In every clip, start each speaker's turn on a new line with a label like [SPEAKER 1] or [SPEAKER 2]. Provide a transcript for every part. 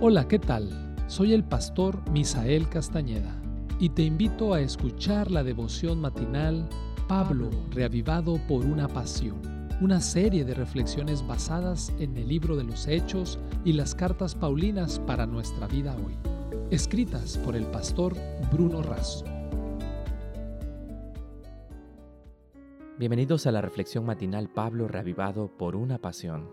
[SPEAKER 1] Hola, ¿qué tal? Soy el pastor Misael Castañeda y te invito a escuchar la devoción matinal Pablo, reavivado por una pasión, una serie de reflexiones basadas en el libro de los Hechos y las cartas Paulinas para nuestra vida hoy, escritas por el pastor Bruno Razo.
[SPEAKER 2] Bienvenidos a la reflexión matinal Pablo reavivado por una pasión.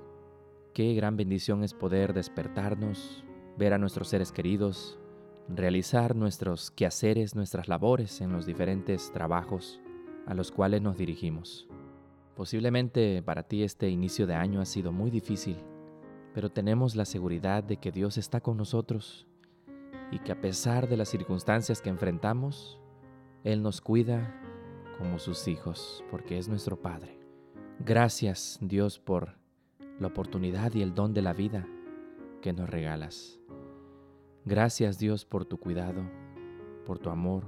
[SPEAKER 2] Qué gran bendición es poder despertarnos, ver a nuestros seres queridos, realizar nuestros quehaceres, nuestras labores en los diferentes trabajos a los cuales nos dirigimos. Posiblemente para ti este inicio de año ha sido muy difícil, pero tenemos la seguridad de que Dios está con nosotros y que a pesar de las circunstancias que enfrentamos, Él nos cuida como sus hijos, porque es nuestro Padre. Gracias Dios por la oportunidad y el don de la vida que nos regalas. Gracias Dios por tu cuidado, por tu amor,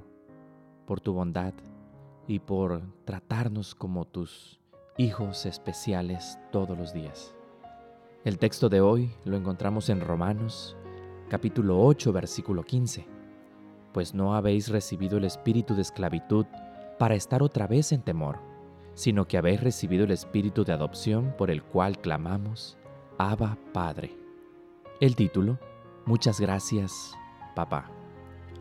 [SPEAKER 2] por tu bondad y por tratarnos como tus hijos especiales todos los días. El texto de hoy lo encontramos en Romanos capítulo 8 versículo 15. Pues no habéis recibido el espíritu de esclavitud para estar otra vez en temor, sino que habéis recibido el espíritu de adopción por el cual clamamos, Abba Padre. El título Muchas gracias, papá.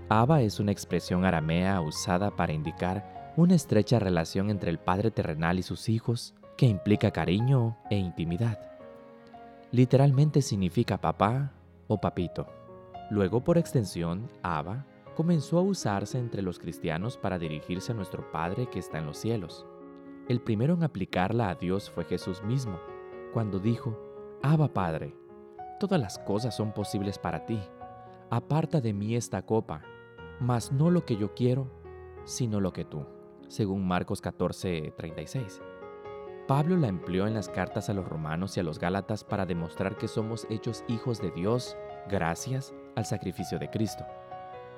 [SPEAKER 2] Abba es una expresión aramea usada para indicar una estrecha relación entre el padre terrenal y sus hijos que implica cariño e intimidad. Literalmente significa papá o papito. Luego, por extensión, Abba comenzó a usarse entre los cristianos para dirigirse a nuestro Padre que está en los cielos. El primero en aplicarla a Dios fue Jesús mismo, cuando dijo, Abba Padre, todas las cosas son posibles para ti. Aparta de mí esta copa, mas no lo que yo quiero, sino lo que tú. Según Marcos 14, 36. Pablo la empleó en las cartas a los romanos y a los gálatas para demostrar que somos hechos hijos de Dios gracias al sacrificio de Cristo.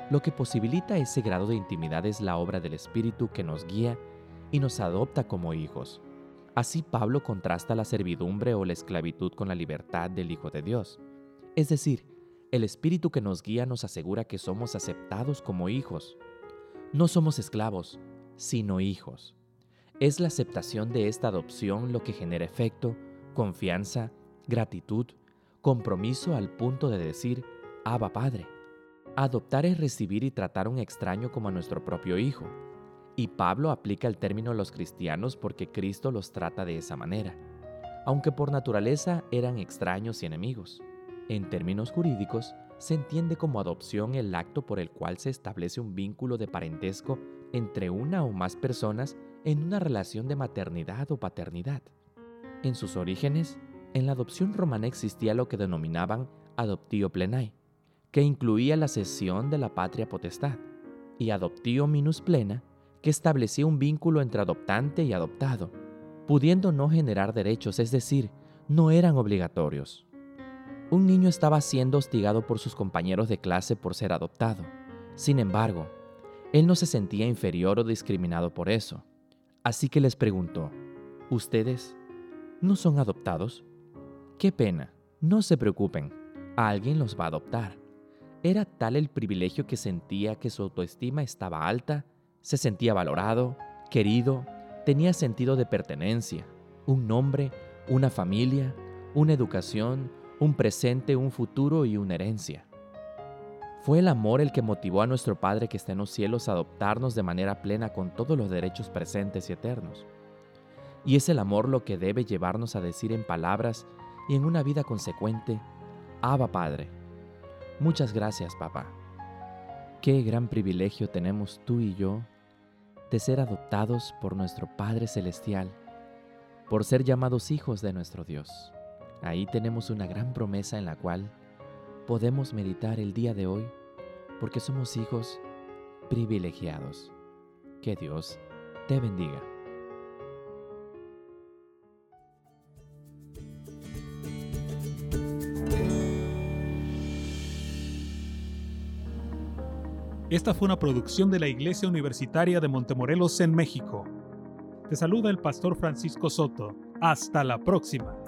[SPEAKER 2] Lo que posibilita ese grado de intimidad es la obra del Espíritu que nos guía y nos adopta como hijos. Así Pablo contrasta la servidumbre o la esclavitud con la libertad del Hijo de Dios. Es decir, el Espíritu que nos guía nos asegura que somos aceptados como hijos. No somos esclavos, sino hijos. Es la aceptación de esta adopción lo que genera efecto, confianza, gratitud, compromiso al punto de decir, Abba Padre. Adoptar es recibir y tratar a un extraño como a nuestro propio hijo. Y Pablo aplica el término a los cristianos porque Cristo los trata de esa manera, aunque por naturaleza eran extraños y enemigos. En términos jurídicos, se entiende como adopción el acto por el cual se establece un vínculo de parentesco entre una o más personas en una relación de maternidad o paternidad. En sus orígenes, en la adopción romana existía lo que denominaban adoptio plenai, que incluía la cesión de la patria potestad, y adoptio minus plena, que establecía un vínculo entre adoptante y adoptado, pudiendo no generar derechos, es decir, no eran obligatorios. Un niño estaba siendo hostigado por sus compañeros de clase por ser adoptado. Sin embargo, él no se sentía inferior o discriminado por eso. Así que les preguntó, ¿ustedes no son adoptados? Qué pena, no se preocupen, alguien los va a adoptar. Era tal el privilegio que sentía que su autoestima estaba alta se sentía valorado, querido, tenía sentido de pertenencia, un nombre, una familia, una educación, un presente, un futuro y una herencia. Fue el amor el que motivó a nuestro Padre que está en los cielos a adoptarnos de manera plena con todos los derechos presentes y eternos. Y es el amor lo que debe llevarnos a decir en palabras y en una vida consecuente, Abba Padre. Muchas gracias, papá. Qué gran privilegio tenemos tú y yo de ser adoptados por nuestro Padre Celestial, por ser llamados hijos de nuestro Dios. Ahí tenemos una gran promesa en la cual podemos meditar el día de hoy porque somos hijos privilegiados. Que Dios te bendiga.
[SPEAKER 1] Esta fue una producción de la Iglesia Universitaria de Montemorelos en México. Te saluda el pastor Francisco Soto. Hasta la próxima.